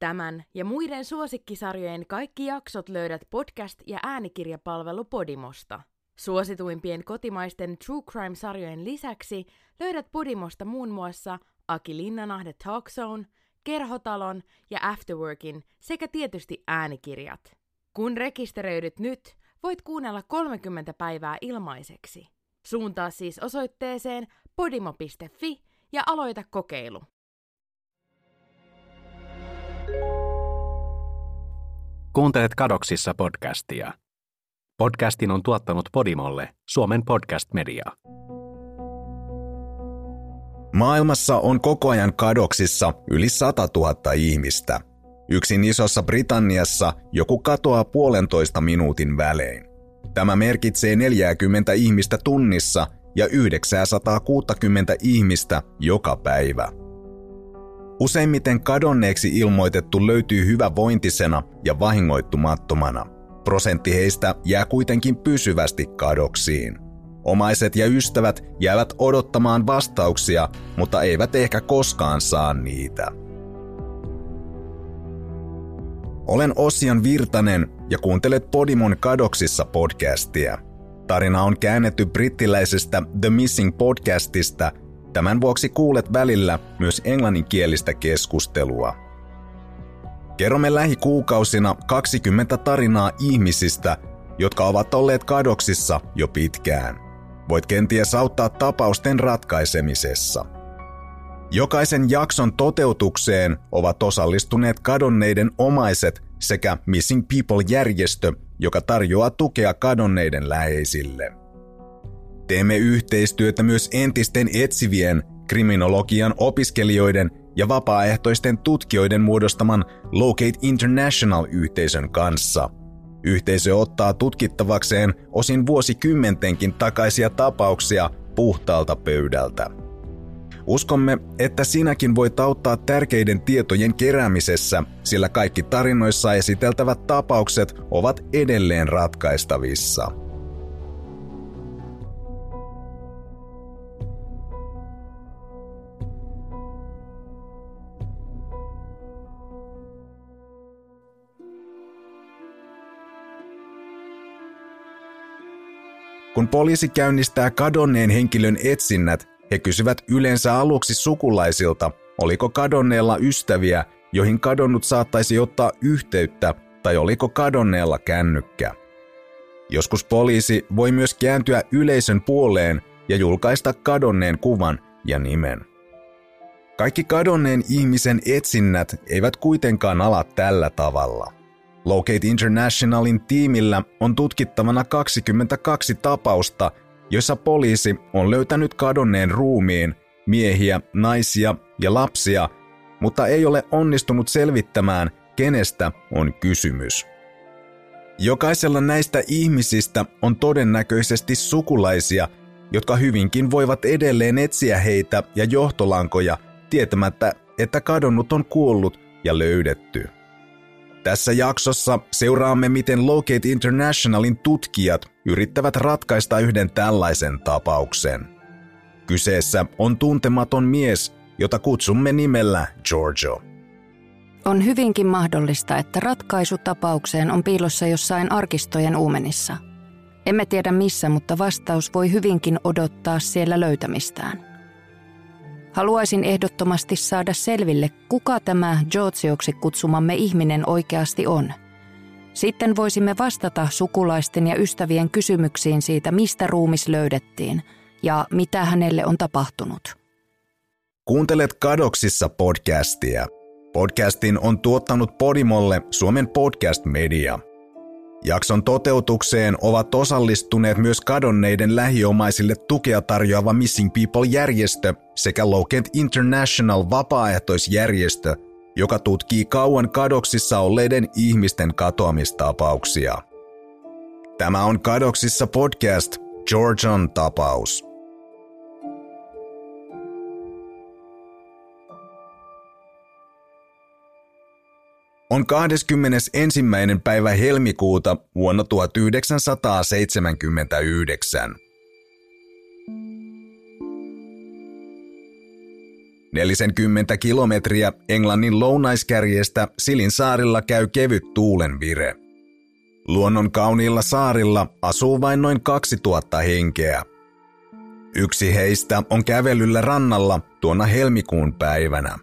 Tämän ja muiden suosikkisarjojen kaikki jaksot löydät podcast- ja äänikirjapalvelu Podimosta. Suosituimpien kotimaisten True Crime-sarjojen lisäksi löydät Podimosta muun muassa Aki Linnanahde Talk Zone, Kerhotalon ja Afterworkin sekä tietysti äänikirjat. Kun rekisteröidyt nyt, voit kuunnella 30 päivää ilmaiseksi. Suuntaa siis osoitteeseen podimo.fi ja aloita kokeilu. Kuuntelet Kadoksissa podcastia. Podcastin on tuottanut Podimolle Suomen podcast media. Maailmassa on koko ajan kadoksissa yli 100 000 ihmistä. Yksin isossa Britanniassa joku katoaa puolentoista minuutin välein. Tämä merkitsee 40 ihmistä tunnissa ja 960 ihmistä joka päivä. Useimmiten kadonneeksi ilmoitettu löytyy hyvä vointisena ja vahingoittumattomana. Prosentti heistä jää kuitenkin pysyvästi kadoksiin. Omaiset ja ystävät jäävät odottamaan vastauksia, mutta eivät ehkä koskaan saa niitä. Olen Ossian Virtanen ja kuuntelet Podimon kadoksissa podcastia. Tarina on käännetty brittiläisestä The Missing podcastista. Tämän vuoksi kuulet välillä myös englanninkielistä keskustelua. Kerromme lähikuukausina 20 tarinaa ihmisistä, jotka ovat olleet kadoksissa jo pitkään. Voit kenties auttaa tapausten ratkaisemisessa. Jokaisen jakson toteutukseen ovat osallistuneet kadonneiden omaiset sekä Missing People-järjestö, joka tarjoaa tukea kadonneiden läheisille. Teemme yhteistyötä myös entisten etsivien, kriminologian opiskelijoiden ja vapaaehtoisten tutkijoiden muodostaman Locate International-yhteisön kanssa. Yhteisö ottaa tutkittavakseen osin vuosikymmentenkin takaisia tapauksia puhtaalta pöydältä. Uskomme, että sinäkin voit auttaa tärkeiden tietojen keräämisessä, sillä kaikki tarinoissa esiteltävät tapaukset ovat edelleen ratkaistavissa. Kun poliisi käynnistää kadonneen henkilön etsinnät, he kysyvät yleensä aluksi sukulaisilta, oliko kadonneella ystäviä, joihin kadonnut saattaisi ottaa yhteyttä, tai oliko kadonneella kännykkä. Joskus poliisi voi myös kääntyä yleisön puoleen ja julkaista kadonneen kuvan ja nimen. Kaikki kadonneen ihmisen etsinnät eivät kuitenkaan ala tällä tavalla. Locate Internationalin tiimillä on tutkittavana 22 tapausta, joissa poliisi on löytänyt kadonneen ruumiin, miehiä, naisia ja lapsia, mutta ei ole onnistunut selvittämään, kenestä on kysymys. Jokaisella näistä ihmisistä on todennäköisesti sukulaisia, jotka hyvinkin voivat edelleen etsiä heitä ja johtolankoja tietämättä, että kadonnut on kuollut ja löydetty. Tässä jaksossa seuraamme, miten Locate Internationalin tutkijat yrittävät ratkaista yhden tällaisen tapauksen. Kyseessä on tuntematon mies, jota kutsumme nimellä Giorgio. On hyvinkin mahdollista, että ratkaisu tapaukseen on piilossa jossain arkistojen uumenissa. Emme tiedä missä, mutta vastaus voi hyvinkin odottaa siellä löytämistään. Haluaisin ehdottomasti saada selville, kuka tämä Giorgioksi kutsumamme ihminen oikeasti on. Sitten voisimme vastata sukulaisten ja ystävien kysymyksiin siitä, mistä ruumis löydettiin ja mitä hänelle on tapahtunut. Kuuntelet Kadoksissa podcastia. Podcastin on tuottanut Podimolle Suomen podcast media – Jakson toteutukseen ovat osallistuneet myös kadonneiden lähiomaisille tukea tarjoava Missing People-järjestö sekä Locate International vapaaehtoisjärjestö, joka tutkii kauan kadoksissa olleiden ihmisten katoamistapauksia. Tämä on Kadoksissa podcast Georgian tapaus. On 21. päivä helmikuuta vuonna 1979. 40 kilometriä Englannin lounaiskärjestä Silin saarilla käy kevyt tuulenvire. Luonnon kauniilla saarilla asuu vain noin 2000 henkeä. Yksi heistä on kävelyllä rannalla tuona helmikuun päivänä.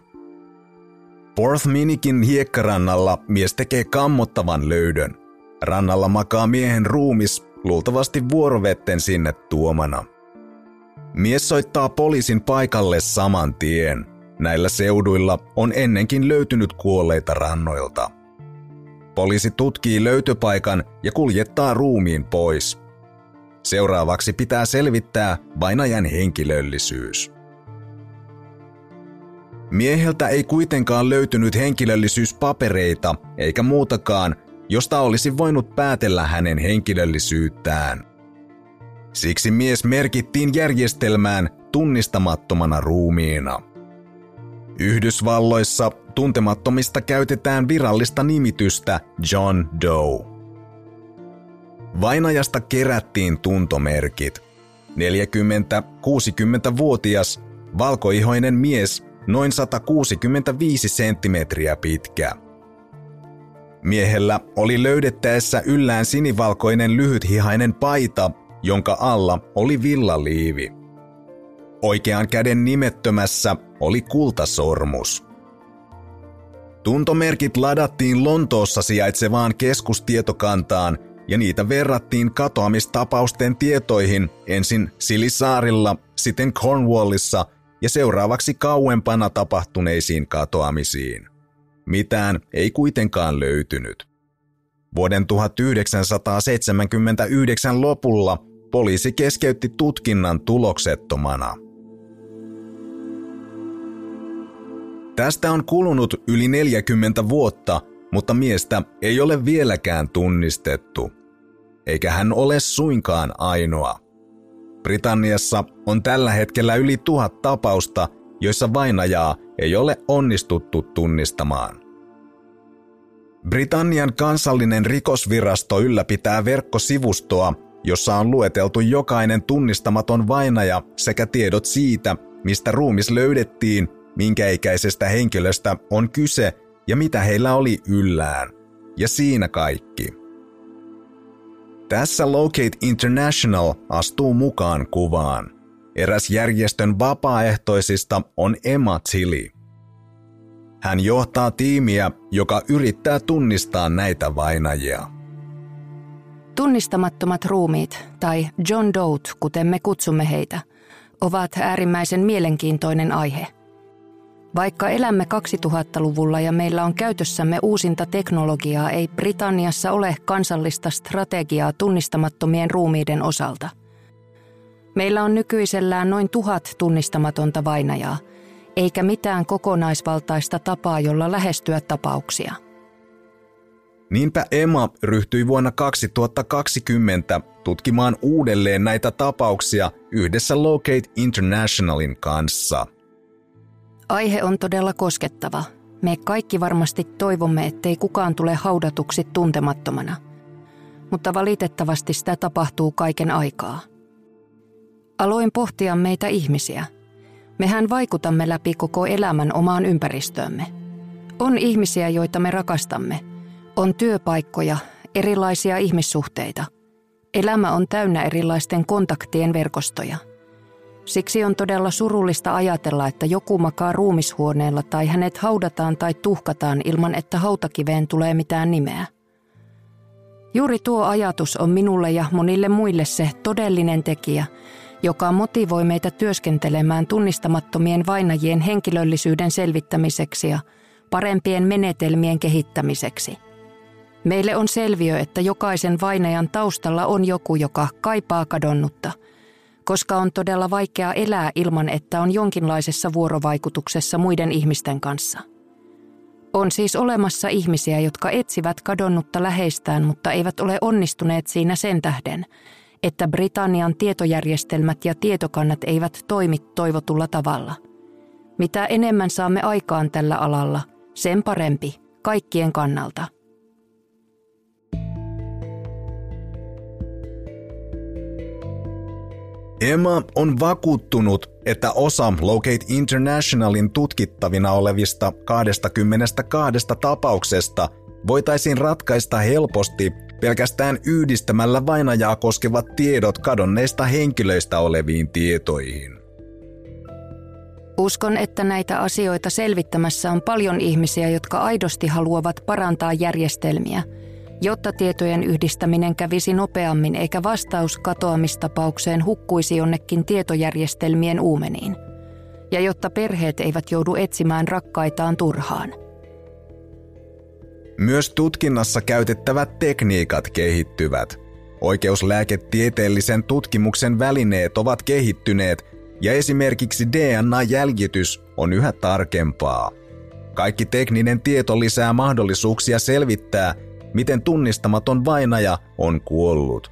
Minikin hiekkarannalla mies tekee kammottavan löydön. Rannalla makaa miehen ruumis, luultavasti vuorovetten sinne tuomana. Mies soittaa poliisin paikalle saman tien. Näillä seuduilla on ennenkin löytynyt kuolleita rannoilta. Poliisi tutkii löytöpaikan ja kuljettaa ruumiin pois. Seuraavaksi pitää selvittää vainajan henkilöllisyys. Mieheltä ei kuitenkaan löytynyt henkilöllisyyspapereita eikä muutakaan, josta olisi voinut päätellä hänen henkilöllisyyttään. Siksi mies merkittiin järjestelmään tunnistamattomana ruumiina. Yhdysvalloissa tuntemattomista käytetään virallista nimitystä John Doe. Vainajasta kerättiin tuntomerkit. 40-60-vuotias valkoihoinen mies noin 165 senttimetriä pitkä. Miehellä oli löydettäessä yllään sinivalkoinen lyhythihainen paita, jonka alla oli villaliivi. Oikean käden nimettömässä oli kultasormus. Tuntomerkit ladattiin Lontoossa sijaitsevaan keskustietokantaan ja niitä verrattiin katoamistapausten tietoihin ensin Silisaarilla, sitten Cornwallissa ja seuraavaksi kauempana tapahtuneisiin katoamisiin. Mitään ei kuitenkaan löytynyt. Vuoden 1979 lopulla poliisi keskeytti tutkinnan tuloksettomana. Tästä on kulunut yli 40 vuotta, mutta miestä ei ole vieläkään tunnistettu. Eikä hän ole suinkaan ainoa. Britanniassa on tällä hetkellä yli tuhat tapausta, joissa vainajaa ei ole onnistuttu tunnistamaan. Britannian kansallinen rikosvirasto ylläpitää verkkosivustoa, jossa on lueteltu jokainen tunnistamaton vainaja sekä tiedot siitä, mistä ruumis löydettiin, minkä ikäisestä henkilöstä on kyse ja mitä heillä oli yllään. Ja siinä kaikki. Tässä Locate International astuu mukaan kuvaan. Eräs järjestön vapaaehtoisista on Emma Tilly. Hän johtaa tiimiä, joka yrittää tunnistaa näitä vainajia. Tunnistamattomat ruumiit, tai John Doe, kuten me kutsumme heitä, ovat äärimmäisen mielenkiintoinen aihe. Vaikka elämme 2000-luvulla ja meillä on käytössämme uusinta teknologiaa, ei Britanniassa ole kansallista strategiaa tunnistamattomien ruumiiden osalta. Meillä on nykyisellään noin tuhat tunnistamatonta vainajaa – eikä mitään kokonaisvaltaista tapaa, jolla lähestyä tapauksia. Niinpä Emma ryhtyi vuonna 2020 tutkimaan uudelleen näitä tapauksia yhdessä Locate Internationalin kanssa. Aihe on todella koskettava. Me kaikki varmasti toivomme, ettei kukaan tule haudatuksi tuntemattomana. Mutta valitettavasti sitä tapahtuu kaiken aikaa. Aloin pohtia meitä ihmisiä – Mehän vaikutamme läpi koko elämän omaan ympäristöömme. On ihmisiä, joita me rakastamme. On työpaikkoja, erilaisia ihmissuhteita. Elämä on täynnä erilaisten kontaktien verkostoja. Siksi on todella surullista ajatella, että joku makaa ruumishuoneella tai hänet haudataan tai tuhkataan ilman, että hautakiveen tulee mitään nimeä. Juuri tuo ajatus on minulle ja monille muille se todellinen tekijä, joka motivoi meitä työskentelemään tunnistamattomien vainajien henkilöllisyyden selvittämiseksi ja parempien menetelmien kehittämiseksi. Meille on selviö, että jokaisen vainajan taustalla on joku, joka kaipaa kadonnutta, koska on todella vaikea elää ilman, että on jonkinlaisessa vuorovaikutuksessa muiden ihmisten kanssa. On siis olemassa ihmisiä, jotka etsivät kadonnutta läheistään, mutta eivät ole onnistuneet siinä sen tähden – että Britannian tietojärjestelmät ja tietokannat eivät toimi toivotulla tavalla. Mitä enemmän saamme aikaan tällä alalla, sen parempi kaikkien kannalta. Emma on vakuuttunut, että osa Locate Internationalin tutkittavina olevista 22 tapauksesta voitaisiin ratkaista helposti pelkästään yhdistämällä vainajaa koskevat tiedot kadonneista henkilöistä oleviin tietoihin. Uskon, että näitä asioita selvittämässä on paljon ihmisiä, jotka aidosti haluavat parantaa järjestelmiä, jotta tietojen yhdistäminen kävisi nopeammin eikä vastaus katoamistapaukseen hukkuisi jonnekin tietojärjestelmien uumeniin, ja jotta perheet eivät joudu etsimään rakkaitaan turhaan. Myös tutkinnassa käytettävät tekniikat kehittyvät. Oikeuslääketieteellisen tutkimuksen välineet ovat kehittyneet ja esimerkiksi DNA-jäljitys on yhä tarkempaa. Kaikki tekninen tieto lisää mahdollisuuksia selvittää, miten tunnistamaton vainaja on kuollut.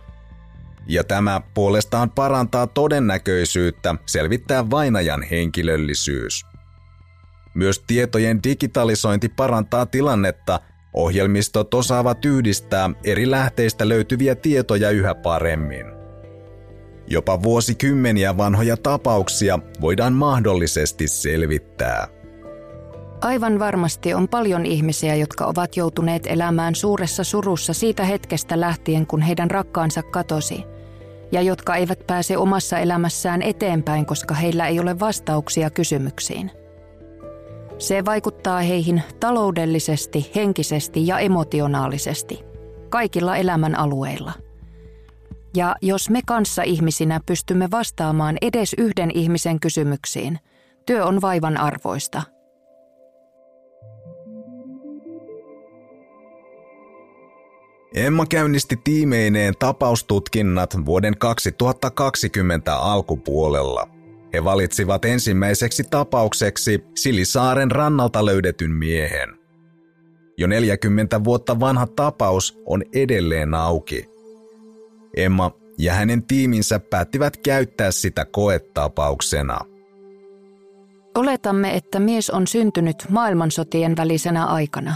Ja tämä puolestaan parantaa todennäköisyyttä selvittää vainajan henkilöllisyys. Myös tietojen digitalisointi parantaa tilannetta – Ohjelmistot osaavat yhdistää eri lähteistä löytyviä tietoja yhä paremmin. Jopa vuosikymmeniä vanhoja tapauksia voidaan mahdollisesti selvittää. Aivan varmasti on paljon ihmisiä, jotka ovat joutuneet elämään suuressa surussa siitä hetkestä lähtien, kun heidän rakkaansa katosi, ja jotka eivät pääse omassa elämässään eteenpäin, koska heillä ei ole vastauksia kysymyksiin. Se vaikuttaa heihin taloudellisesti, henkisesti ja emotionaalisesti, kaikilla elämän alueilla. Ja jos me kanssa ihmisinä pystymme vastaamaan edes yhden ihmisen kysymyksiin, työ on vaivan arvoista. Emma käynnisti tiimeineen tapaustutkinnat vuoden 2020 alkupuolella – he valitsivat ensimmäiseksi tapaukseksi Silisaaren rannalta löydetyn miehen. Jo 40 vuotta vanha tapaus on edelleen auki. Emma ja hänen tiiminsä päättivät käyttää sitä koetapauksena. Oletamme, että mies on syntynyt maailmansotien välisenä aikana,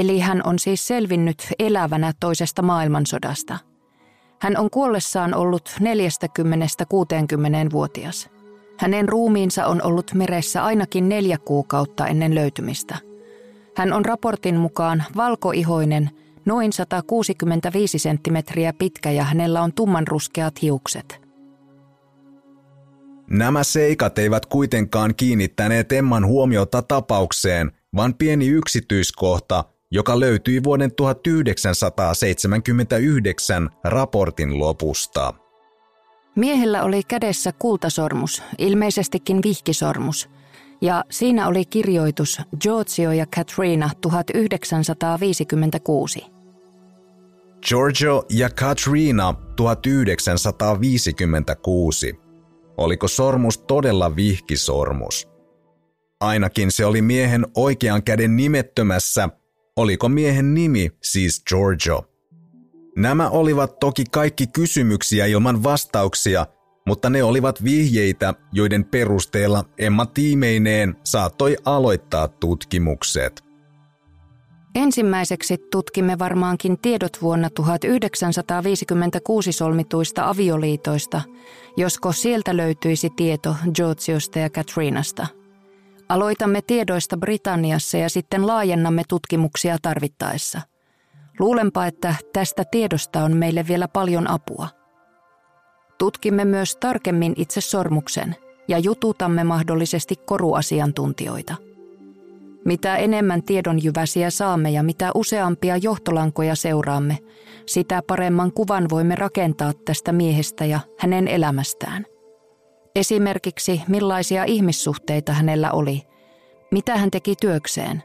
eli hän on siis selvinnyt elävänä toisesta maailmansodasta. Hän on kuollessaan ollut 40-60-vuotias. Hänen ruumiinsa on ollut meressä ainakin neljä kuukautta ennen löytymistä. Hän on raportin mukaan valkoihoinen, noin 165 senttimetriä pitkä ja hänellä on tummanruskeat hiukset. Nämä seikat eivät kuitenkaan kiinnittäneet Emman huomiota tapaukseen, vaan pieni yksityiskohta, joka löytyi vuoden 1979 raportin lopusta. Miehellä oli kädessä kultasormus, ilmeisestikin vihkisormus, ja siinä oli kirjoitus Giorgio ja Katrina 1956. Giorgio ja Katrina 1956. Oliko sormus todella vihkisormus? Ainakin se oli miehen oikean käden nimettömässä. Oliko miehen nimi siis Giorgio? Nämä olivat toki kaikki kysymyksiä ilman vastauksia, mutta ne olivat vihjeitä, joiden perusteella Emma tiimeineen saattoi aloittaa tutkimukset. Ensimmäiseksi tutkimme varmaankin tiedot vuonna 1956 solmituista avioliitoista, josko sieltä löytyisi tieto Georgiosta ja Katrinasta. Aloitamme tiedoista Britanniassa ja sitten laajennamme tutkimuksia tarvittaessa – Luulenpa, että tästä tiedosta on meille vielä paljon apua. Tutkimme myös tarkemmin itse sormuksen ja jututamme mahdollisesti koruasiantuntijoita. Mitä enemmän tiedonjyväsiä saamme ja mitä useampia johtolankoja seuraamme, sitä paremman kuvan voimme rakentaa tästä miehestä ja hänen elämästään. Esimerkiksi millaisia ihmissuhteita hänellä oli, mitä hän teki työkseen,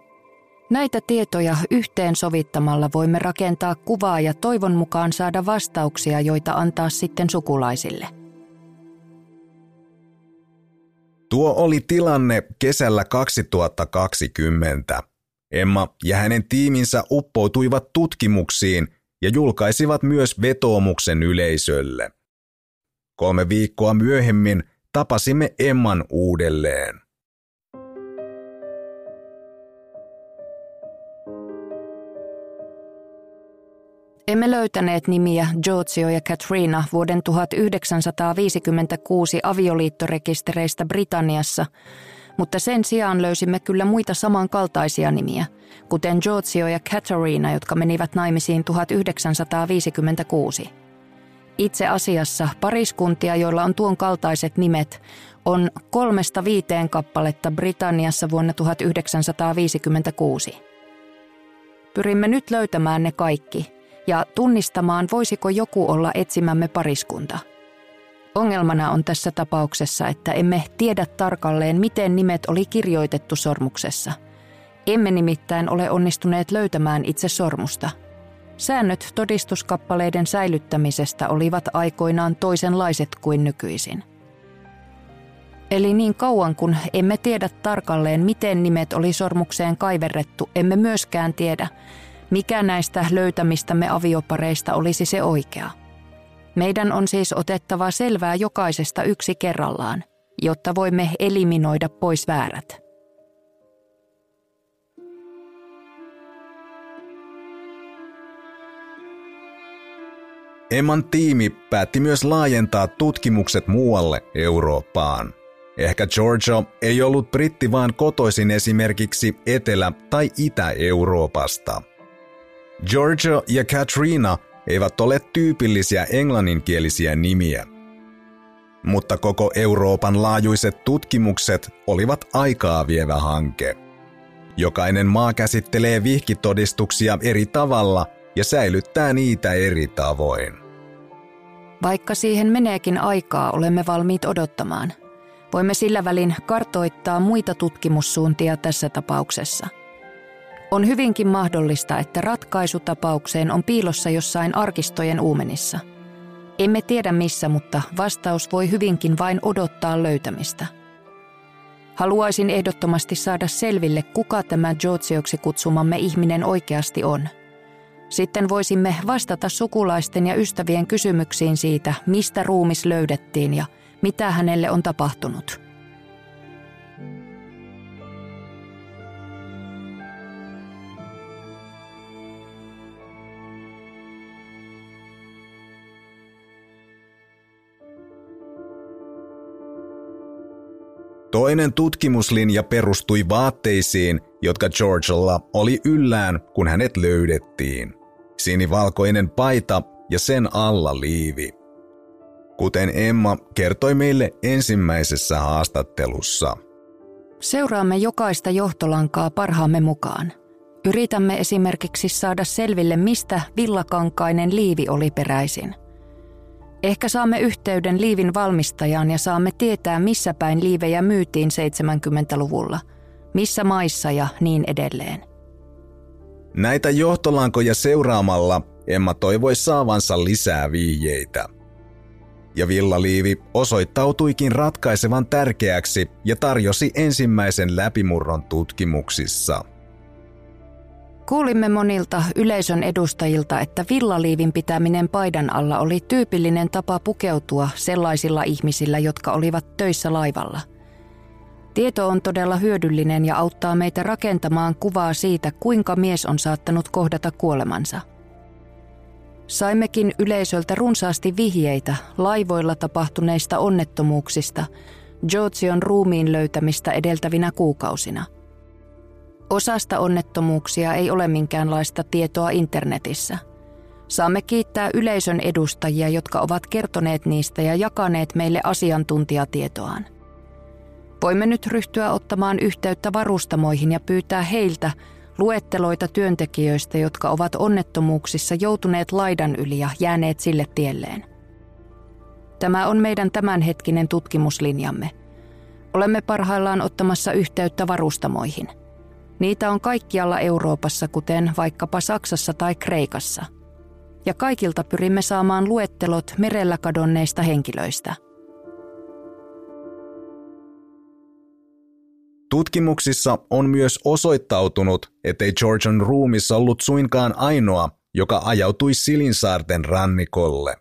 Näitä tietoja yhteensovittamalla voimme rakentaa kuvaa ja toivon mukaan saada vastauksia, joita antaa sitten sukulaisille. Tuo oli tilanne kesällä 2020. Emma ja hänen tiiminsä uppoutuivat tutkimuksiin ja julkaisivat myös vetoomuksen yleisölle. Kolme viikkoa myöhemmin tapasimme Emman uudelleen. Emme löytäneet nimiä Giorgio ja Katrina vuoden 1956 avioliittorekistereistä Britanniassa, mutta sen sijaan löysimme kyllä muita samankaltaisia nimiä, kuten Giorgio ja Katarina, jotka menivät naimisiin 1956. Itse asiassa pariskuntia, joilla on tuon kaltaiset nimet, on kolmesta viiteen kappaletta Britanniassa vuonna 1956. Pyrimme nyt löytämään ne kaikki ja tunnistamaan, voisiko joku olla etsimämme pariskunta. Ongelmana on tässä tapauksessa, että emme tiedä tarkalleen, miten nimet oli kirjoitettu sormuksessa. Emme nimittäin ole onnistuneet löytämään itse sormusta – Säännöt todistuskappaleiden säilyttämisestä olivat aikoinaan toisenlaiset kuin nykyisin. Eli niin kauan kun emme tiedä tarkalleen, miten nimet oli sormukseen kaiverrettu, emme myöskään tiedä, mikä näistä löytämistämme aviopareista olisi se oikea. Meidän on siis otettava selvää jokaisesta yksi kerrallaan, jotta voimme eliminoida pois väärät. Emman tiimi päätti myös laajentaa tutkimukset muualle Eurooppaan. Ehkä Giorgio ei ollut britti vaan kotoisin esimerkiksi Etelä- tai Itä-Euroopasta. Giorgio ja Katrina eivät ole tyypillisiä englanninkielisiä nimiä. Mutta koko Euroopan laajuiset tutkimukset olivat aikaa vievä hanke. Jokainen maa käsittelee vihkitodistuksia eri tavalla ja säilyttää niitä eri tavoin. Vaikka siihen meneekin aikaa, olemme valmiit odottamaan. Voimme sillä välin kartoittaa muita tutkimussuuntia tässä tapauksessa. On hyvinkin mahdollista, että ratkaisu tapaukseen on piilossa jossain arkistojen uumenissa. Emme tiedä missä, mutta vastaus voi hyvinkin vain odottaa löytämistä. Haluaisin ehdottomasti saada selville, kuka tämä Georgioksi kutsumamme ihminen oikeasti on – sitten voisimme vastata sukulaisten ja ystävien kysymyksiin siitä, mistä ruumis löydettiin ja mitä hänelle on tapahtunut. Toinen tutkimuslinja perustui vaatteisiin, jotka Georgella oli yllään, kun hänet löydettiin sinivalkoinen paita ja sen alla liivi. Kuten Emma kertoi meille ensimmäisessä haastattelussa. Seuraamme jokaista johtolankaa parhaamme mukaan. Yritämme esimerkiksi saada selville, mistä villakankainen liivi oli peräisin. Ehkä saamme yhteyden liivin valmistajaan ja saamme tietää, missä päin liivejä myytiin 70-luvulla, missä maissa ja niin edelleen. Näitä johtolankoja seuraamalla Emma toivoi saavansa lisää viijeitä. Ja villaliivi osoittautuikin ratkaisevan tärkeäksi ja tarjosi ensimmäisen läpimurron tutkimuksissa. Kuulimme monilta yleisön edustajilta, että villaliivin pitäminen paidan alla oli tyypillinen tapa pukeutua sellaisilla ihmisillä, jotka olivat töissä laivalla – Tieto on todella hyödyllinen ja auttaa meitä rakentamaan kuvaa siitä, kuinka mies on saattanut kohdata kuolemansa. Saimmekin yleisöltä runsaasti vihjeitä laivoilla tapahtuneista onnettomuuksista, Georgion ruumiin löytämistä edeltävinä kuukausina. Osasta onnettomuuksia ei ole minkäänlaista tietoa internetissä. Saamme kiittää yleisön edustajia, jotka ovat kertoneet niistä ja jakaneet meille asiantuntijatietoaan. Voimme nyt ryhtyä ottamaan yhteyttä varustamoihin ja pyytää heiltä luetteloita työntekijöistä, jotka ovat onnettomuuksissa joutuneet laidan yli ja jääneet sille tielleen. Tämä on meidän tämänhetkinen tutkimuslinjamme. Olemme parhaillaan ottamassa yhteyttä varustamoihin. Niitä on kaikkialla Euroopassa, kuten vaikkapa Saksassa tai Kreikassa. Ja kaikilta pyrimme saamaan luettelot merellä kadonneista henkilöistä – Tutkimuksissa on myös osoittautunut, ettei Georgian ruumis ollut suinkaan ainoa, joka ajautui Silinsaarten rannikolle.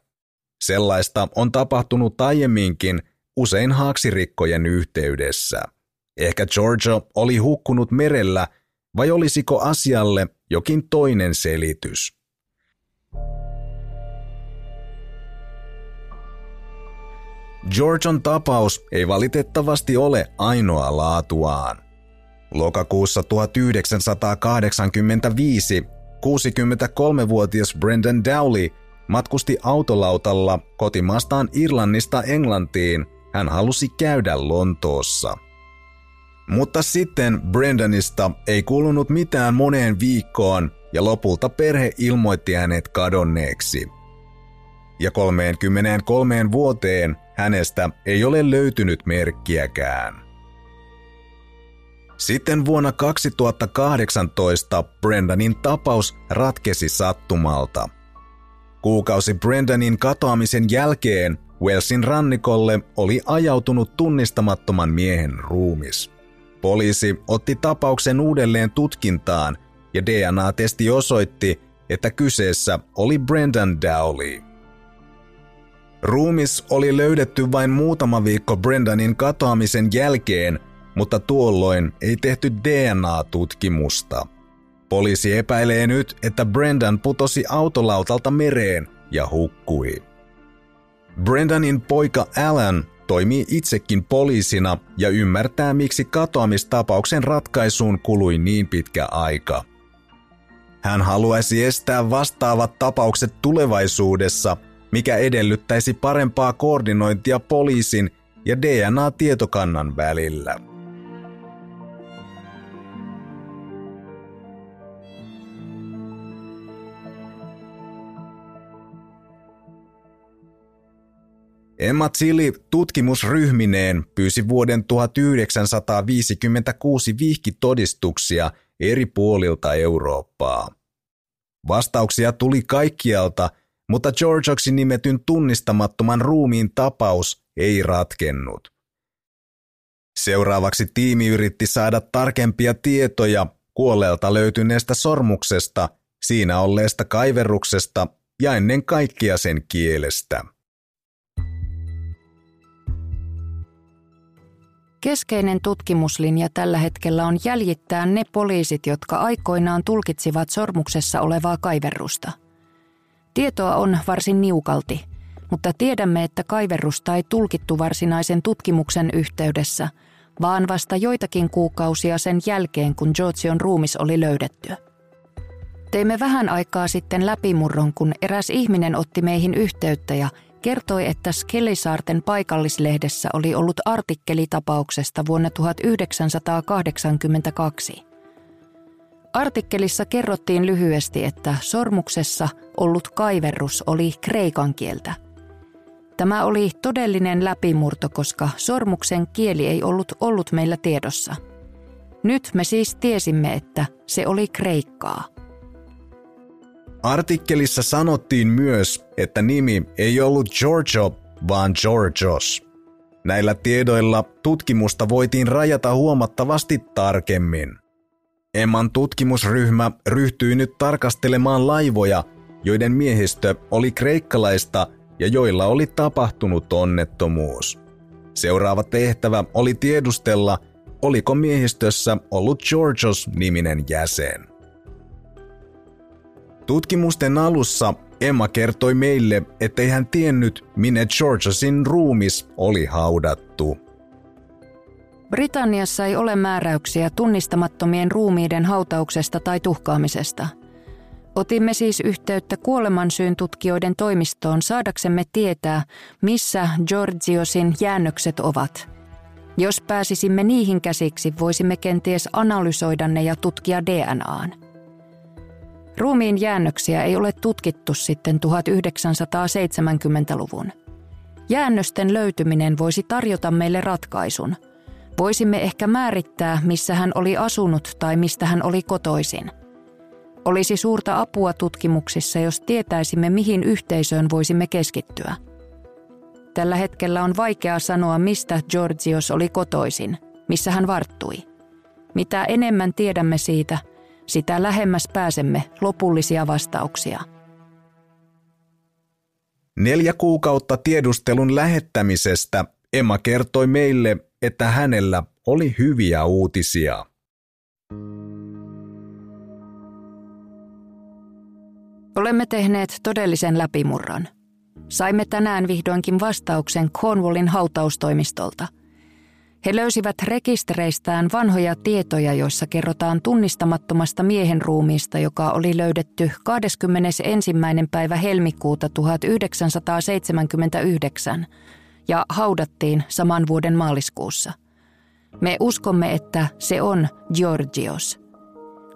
Sellaista on tapahtunut aiemminkin, usein haaksirikkojen yhteydessä. Ehkä Georgia oli hukkunut merellä, vai olisiko asialle jokin toinen selitys? Georgion tapaus ei valitettavasti ole ainoa laatuaan. Lokakuussa 1985 63-vuotias Brendan Dowley matkusti autolautalla kotimaastaan Irlannista Englantiin. Hän halusi käydä Lontoossa. Mutta sitten Brendanista ei kuulunut mitään moneen viikkoon ja lopulta perhe ilmoitti hänet kadonneeksi. Ja 33 vuoteen hänestä ei ole löytynyt merkkiäkään. Sitten vuonna 2018 Brendanin tapaus ratkesi sattumalta. Kuukausi Brendanin katoamisen jälkeen Walesin rannikolle oli ajautunut tunnistamattoman miehen ruumis. Poliisi otti tapauksen uudelleen tutkintaan ja DNA-testi osoitti, että kyseessä oli Brendan Dowley. Ruumis oli löydetty vain muutama viikko Brendanin katoamisen jälkeen, mutta tuolloin ei tehty DNA-tutkimusta. Poliisi epäilee nyt, että Brendan putosi autolautalta mereen ja hukkui. Brendanin poika Alan toimii itsekin poliisina ja ymmärtää, miksi katoamistapauksen ratkaisuun kului niin pitkä aika. Hän haluaisi estää vastaavat tapaukset tulevaisuudessa, mikä edellyttäisi parempaa koordinointia poliisin ja DNA-tietokannan välillä. Emma Zilli tutkimusryhmineen pyysi vuoden 1956 vihkitodistuksia eri puolilta Eurooppaa. Vastauksia tuli kaikkialta, mutta Georgeoksi nimetyn tunnistamattoman ruumiin tapaus ei ratkennut. Seuraavaksi tiimi yritti saada tarkempia tietoja kuolleelta löytyneestä sormuksesta, siinä olleesta kaiverruksesta ja ennen kaikkea sen kielestä. Keskeinen tutkimuslinja tällä hetkellä on jäljittää ne poliisit, jotka aikoinaan tulkitsivat sormuksessa olevaa kaiverrusta. Tietoa on varsin niukalti, mutta tiedämme, että kaiverrusta ei tulkittu varsinaisen tutkimuksen yhteydessä, vaan vasta joitakin kuukausia sen jälkeen, kun Georgion ruumis oli löydetty. Teimme vähän aikaa sitten läpimurron, kun eräs ihminen otti meihin yhteyttä ja kertoi, että Skellisaarten paikallislehdessä oli ollut artikkeli tapauksesta vuonna 1982. Artikkelissa kerrottiin lyhyesti, että sormuksessa ollut kaiverrus oli kreikan kieltä. Tämä oli todellinen läpimurto, koska sormuksen kieli ei ollut ollut meillä tiedossa. Nyt me siis tiesimme, että se oli kreikkaa. Artikkelissa sanottiin myös, että nimi ei ollut Giorgio, vaan Georgios. Näillä tiedoilla tutkimusta voitiin rajata huomattavasti tarkemmin. Emman tutkimusryhmä ryhtyi nyt tarkastelemaan laivoja, joiden miehistö oli kreikkalaista ja joilla oli tapahtunut onnettomuus. Seuraava tehtävä oli tiedustella, oliko miehistössä ollut Georgios-niminen jäsen. Tutkimusten alussa Emma kertoi meille, ettei hän tiennyt, minne Georgesin ruumis oli haudattu. Britanniassa ei ole määräyksiä tunnistamattomien ruumiiden hautauksesta tai tuhkaamisesta. Otimme siis yhteyttä kuolemansyyn tutkijoiden toimistoon saadaksemme tietää, missä Georgiosin jäännökset ovat. Jos pääsisimme niihin käsiksi, voisimme kenties analysoida ne ja tutkia DNAn. Ruumiin jäännöksiä ei ole tutkittu sitten 1970-luvun. Jäännösten löytyminen voisi tarjota meille ratkaisun. Voisimme ehkä määrittää, missä hän oli asunut tai mistä hän oli kotoisin. Olisi suurta apua tutkimuksissa, jos tietäisimme, mihin yhteisöön voisimme keskittyä. Tällä hetkellä on vaikea sanoa, mistä Georgios oli kotoisin, missä hän varttui. Mitä enemmän tiedämme siitä – sitä lähemmäs pääsemme lopullisia vastauksia. Neljä kuukautta tiedustelun lähettämisestä Emma kertoi meille, että hänellä oli hyviä uutisia. Olemme tehneet todellisen läpimurron. Saimme tänään vihdoinkin vastauksen Cornwallin hautaustoimistolta. He löysivät rekistereistään vanhoja tietoja, joissa kerrotaan tunnistamattomasta miehen ruumiista, joka oli löydetty 21. päivä helmikuuta 1979 ja haudattiin saman vuoden maaliskuussa. Me uskomme, että se on Georgios.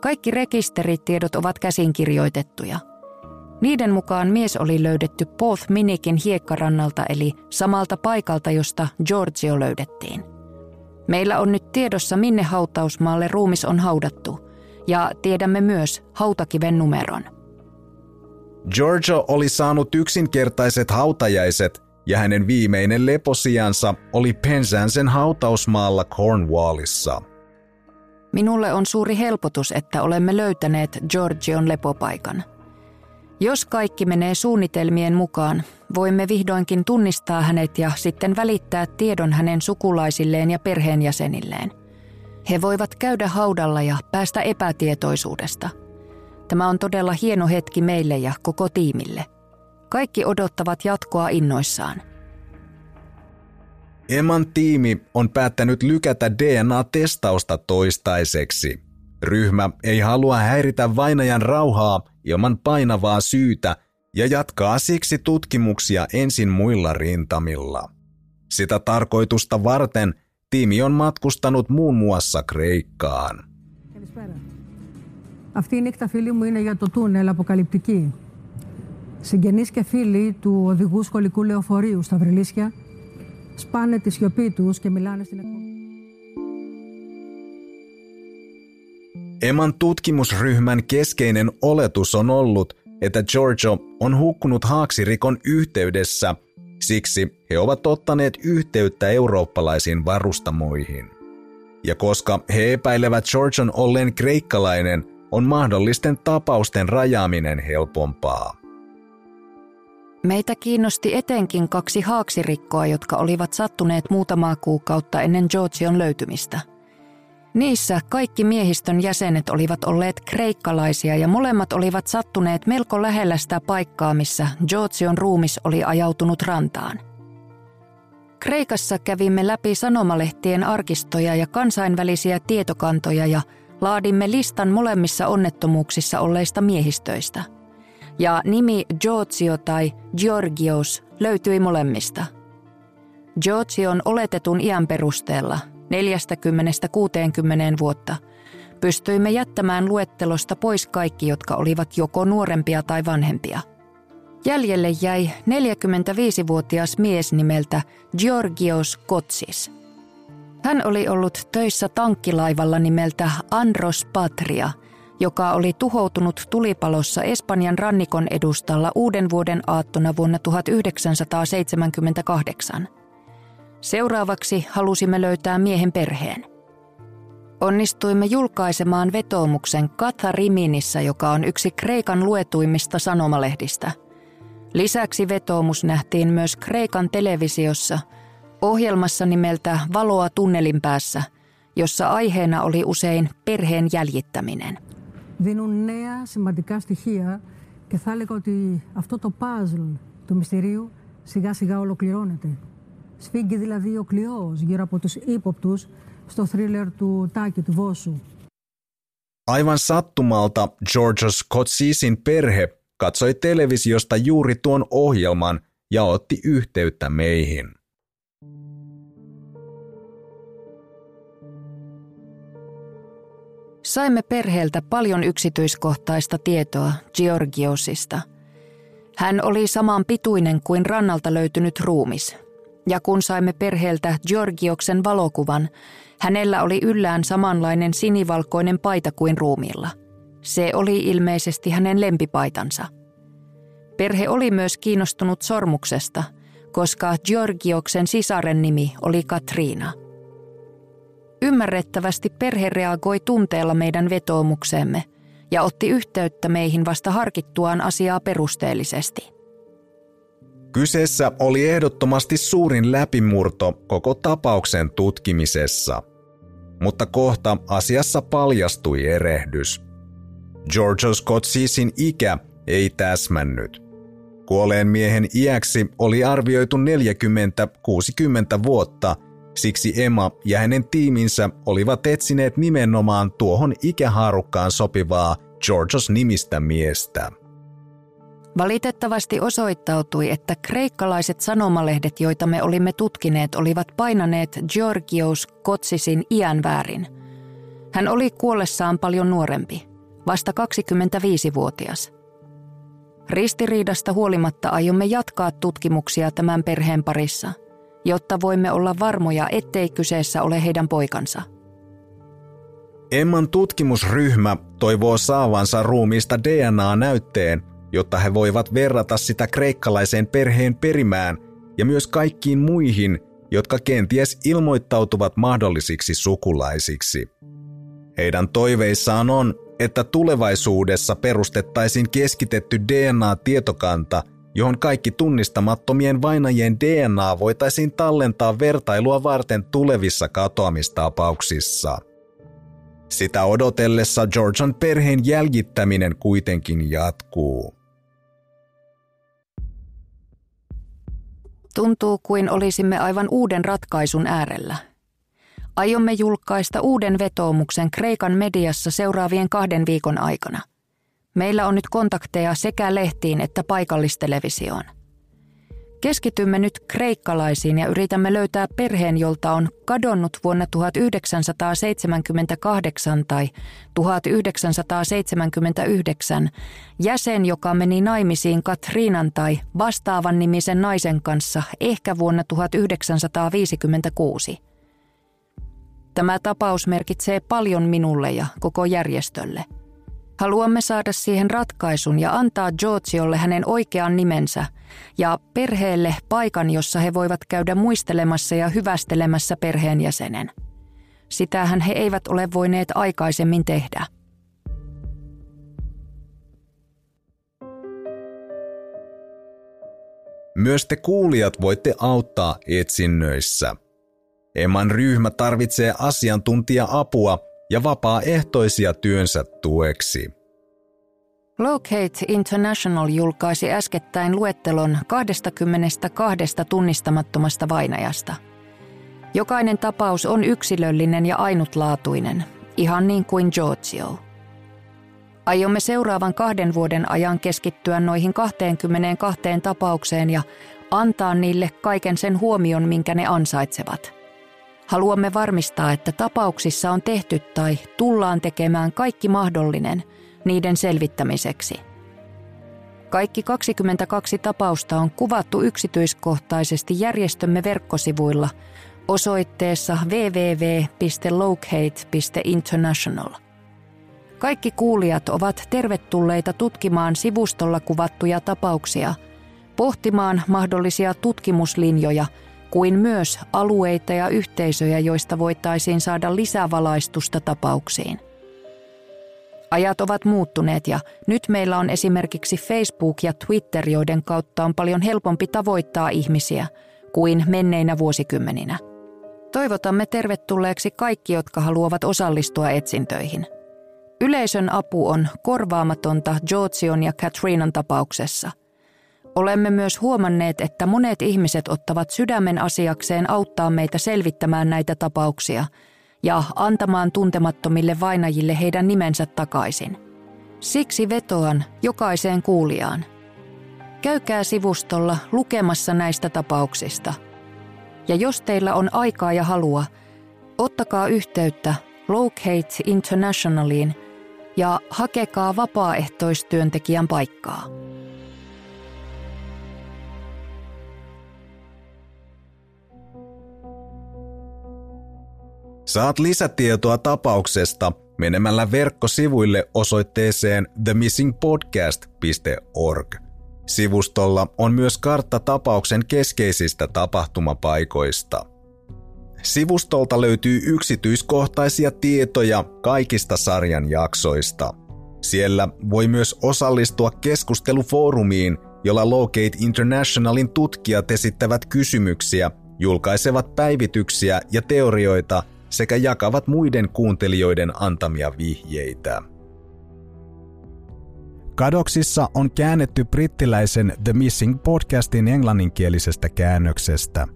Kaikki rekisteritiedot ovat käsinkirjoitettuja – niiden mukaan mies oli löydetty Poth Minikin hiekkarannalta eli samalta paikalta, josta Giorgio löydettiin. Meillä on nyt tiedossa, minne hautausmaalle ruumis on haudattu, ja tiedämme myös hautakiven numeron. Giorgio oli saanut yksinkertaiset hautajaiset ja hänen viimeinen leposiansa oli Penzansen hautausmaalla Cornwallissa. Minulle on suuri helpotus, että olemme löytäneet Georgion lepopaikan – jos kaikki menee suunnitelmien mukaan, voimme vihdoinkin tunnistaa hänet ja sitten välittää tiedon hänen sukulaisilleen ja perheenjäsenilleen. He voivat käydä haudalla ja päästä epätietoisuudesta. Tämä on todella hieno hetki meille ja koko tiimille. Kaikki odottavat jatkoa innoissaan. Emman tiimi on päättänyt lykätä DNA-testausta toistaiseksi. Ryhmä ei halua häiritä vainajan rauhaa ilman painavaa syytä ja jatkaa siksi tutkimuksia ensin muilla rintamilla. Sitä tarkoitusta varten tiimi on matkustanut muun muassa Kreikkaan. Αυτή η νύχτα φίλοι μου είναι για το τούνελ αποκαλυπτική. Συγγενείς και φίλοι του οδηγού σχολικού λεωφορείου στα Βρυλίσια σπάνε τη σιωπή τους και μιλάνε στην εκπομπή. Eman tutkimusryhmän keskeinen oletus on ollut, että Giorgio on hukkunut haaksirikon yhteydessä, siksi he ovat ottaneet yhteyttä eurooppalaisiin varustamoihin. Ja koska he epäilevät Georgion olleen kreikkalainen, on mahdollisten tapausten rajaaminen helpompaa. Meitä kiinnosti etenkin kaksi haaksirikkoa, jotka olivat sattuneet muutamaa kuukautta ennen Georgion löytymistä – Niissä kaikki miehistön jäsenet olivat olleet kreikkalaisia ja molemmat olivat sattuneet melko lähellä sitä paikkaa, missä Georgion ruumis oli ajautunut rantaan. Kreikassa kävimme läpi sanomalehtien arkistoja ja kansainvälisiä tietokantoja ja laadimme listan molemmissa onnettomuuksissa olleista miehistöistä. Ja nimi Giorgio tai Georgios löytyi molemmista. Georgion oletetun iän perusteella – 40-60 vuotta, pystyimme jättämään luettelosta pois kaikki, jotka olivat joko nuorempia tai vanhempia. Jäljelle jäi 45-vuotias mies nimeltä Georgios Kotsis. Hän oli ollut töissä tankkilaivalla nimeltä Andros Patria, joka oli tuhoutunut tulipalossa Espanjan rannikon edustalla uuden vuoden aattona vuonna 1978. Seuraavaksi halusimme löytää miehen perheen. Onnistuimme julkaisemaan vetoomuksen Kathariminissä, joka on yksi Kreikan luetuimmista sanomalehdistä. Lisäksi vetoomus nähtiin myös Kreikan televisiossa ohjelmassa nimeltä Valoa tunnelin päässä, jossa aiheena oli usein perheen jäljittäminen. Δίνουν νέα σημαντικά στοιχεία και θα έλεγα ότι αυτό το puzzle του μυστηρίου σιγά σιγά ολοκληρώνεται. Σφίγγει δηλαδή ο κλειός γύρω από τους ύποπτους στο θρίλερ του Τάκη του Βόσου. Aivan sattumalta Georgios Kotsisin perhe katsoi televisiosta juuri tuon ohjelman ja otti yhteyttä meihin. Saimme perheeltä paljon yksityiskohtaista tietoa Georgiosista. Hän oli saman pituinen kuin rannalta löytynyt ruumis, ja kun saimme perheeltä Georgioksen valokuvan, hänellä oli yllään samanlainen sinivalkoinen paita kuin ruumiilla. Se oli ilmeisesti hänen lempipaitansa. Perhe oli myös kiinnostunut sormuksesta, koska Georgioksen sisaren nimi oli Katriina. Ymmärrettävästi perhe reagoi tunteella meidän vetoomukseemme ja otti yhteyttä meihin vasta harkittuaan asiaa perusteellisesti. Kyseessä oli ehdottomasti suurin läpimurto koko tapauksen tutkimisessa. Mutta kohta asiassa paljastui erehdys. George Scott Sisin ikä ei täsmännyt. Kuolleen miehen iäksi oli arvioitu 40-60 vuotta, siksi Emma ja hänen tiiminsä olivat etsineet nimenomaan tuohon ikähaarukkaan sopivaa Georgios nimistä miestä. Valitettavasti osoittautui, että kreikkalaiset sanomalehdet, joita me olimme tutkineet, olivat painaneet Georgios Kotsisin iän väärin. Hän oli kuollessaan paljon nuorempi, vasta 25-vuotias. Ristiriidasta huolimatta aiomme jatkaa tutkimuksia tämän perheen parissa, jotta voimme olla varmoja, ettei kyseessä ole heidän poikansa. Emman tutkimusryhmä toivoo saavansa ruumiista DNA-näytteen, jotta he voivat verrata sitä kreikkalaiseen perheen perimään ja myös kaikkiin muihin, jotka kenties ilmoittautuvat mahdollisiksi sukulaisiksi. Heidän toiveissaan on, että tulevaisuudessa perustettaisiin keskitetty DNA-tietokanta, johon kaikki tunnistamattomien vainajien DNA voitaisiin tallentaa vertailua varten tulevissa katoamistapauksissa. Sitä odotellessa Georgian perheen jäljittäminen kuitenkin jatkuu. Tuntuu kuin olisimme aivan uuden ratkaisun äärellä – Aiomme julkaista uuden vetoomuksen Kreikan mediassa seuraavien kahden viikon aikana. Meillä on nyt kontakteja sekä lehtiin että paikallistelevisioon. Keskitymme nyt kreikkalaisiin ja yritämme löytää perheen, jolta on kadonnut vuonna 1978 tai 1979 jäsen, joka meni naimisiin Katriinan tai vastaavan nimisen naisen kanssa ehkä vuonna 1956. Tämä tapaus merkitsee paljon minulle ja koko järjestölle. Haluamme saada siihen ratkaisun ja antaa Georgiolle hänen oikean nimensä ja perheelle paikan, jossa he voivat käydä muistelemassa ja hyvästelemässä perheenjäsenen. Sitähän he eivät ole voineet aikaisemmin tehdä. Myös te kuulijat voitte auttaa etsinnöissä – Emman ryhmä tarvitsee asiantuntija-apua ja vapaaehtoisia työnsä tueksi. Locate International julkaisi äskettäin luettelon 22 tunnistamattomasta vainajasta. Jokainen tapaus on yksilöllinen ja ainutlaatuinen, ihan niin kuin Giorgio. Aiomme seuraavan kahden vuoden ajan keskittyä noihin 22 tapaukseen ja antaa niille kaiken sen huomion, minkä ne ansaitsevat – Haluamme varmistaa, että tapauksissa on tehty tai tullaan tekemään kaikki mahdollinen niiden selvittämiseksi. Kaikki 22 tapausta on kuvattu yksityiskohtaisesti järjestömme verkkosivuilla osoitteessa www.locate.international. Kaikki kuulijat ovat tervetulleita tutkimaan sivustolla kuvattuja tapauksia, pohtimaan mahdollisia tutkimuslinjoja – kuin myös alueita ja yhteisöjä, joista voitaisiin saada lisävalaistusta tapauksiin. Ajat ovat muuttuneet ja nyt meillä on esimerkiksi Facebook ja Twitter, joiden kautta on paljon helpompi tavoittaa ihmisiä kuin menneinä vuosikymmeninä. Toivotamme tervetulleeksi kaikki, jotka haluavat osallistua etsintöihin. Yleisön apu on korvaamatonta Georgion ja Katrinan tapauksessa – Olemme myös huomanneet, että monet ihmiset ottavat sydämen asiakseen auttaa meitä selvittämään näitä tapauksia ja antamaan tuntemattomille vainajille heidän nimensä takaisin. Siksi vetoan jokaiseen kuulijaan. Käykää sivustolla lukemassa näistä tapauksista. Ja jos teillä on aikaa ja halua, ottakaa yhteyttä Locate Internationaliin ja hakekaa vapaaehtoistyöntekijän paikkaa. Saat lisätietoa tapauksesta menemällä verkkosivuille osoitteeseen themissingpodcast.org. Sivustolla on myös kartta tapauksen keskeisistä tapahtumapaikoista. Sivustolta löytyy yksityiskohtaisia tietoja kaikista sarjan jaksoista. Siellä voi myös osallistua keskustelufoorumiin, jolla Locate Internationalin tutkijat esittävät kysymyksiä, julkaisevat päivityksiä ja teorioita – sekä jakavat muiden kuuntelijoiden antamia vihjeitä. Kadoksissa on käännetty brittiläisen The Missing podcastin englanninkielisestä käännöksestä.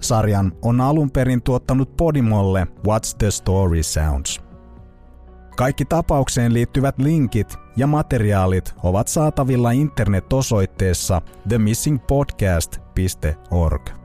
Sarjan on alun perin tuottanut Podimolle What's the Story Sounds. Kaikki tapaukseen liittyvät linkit ja materiaalit ovat saatavilla internet-osoitteessa themissingpodcast.org.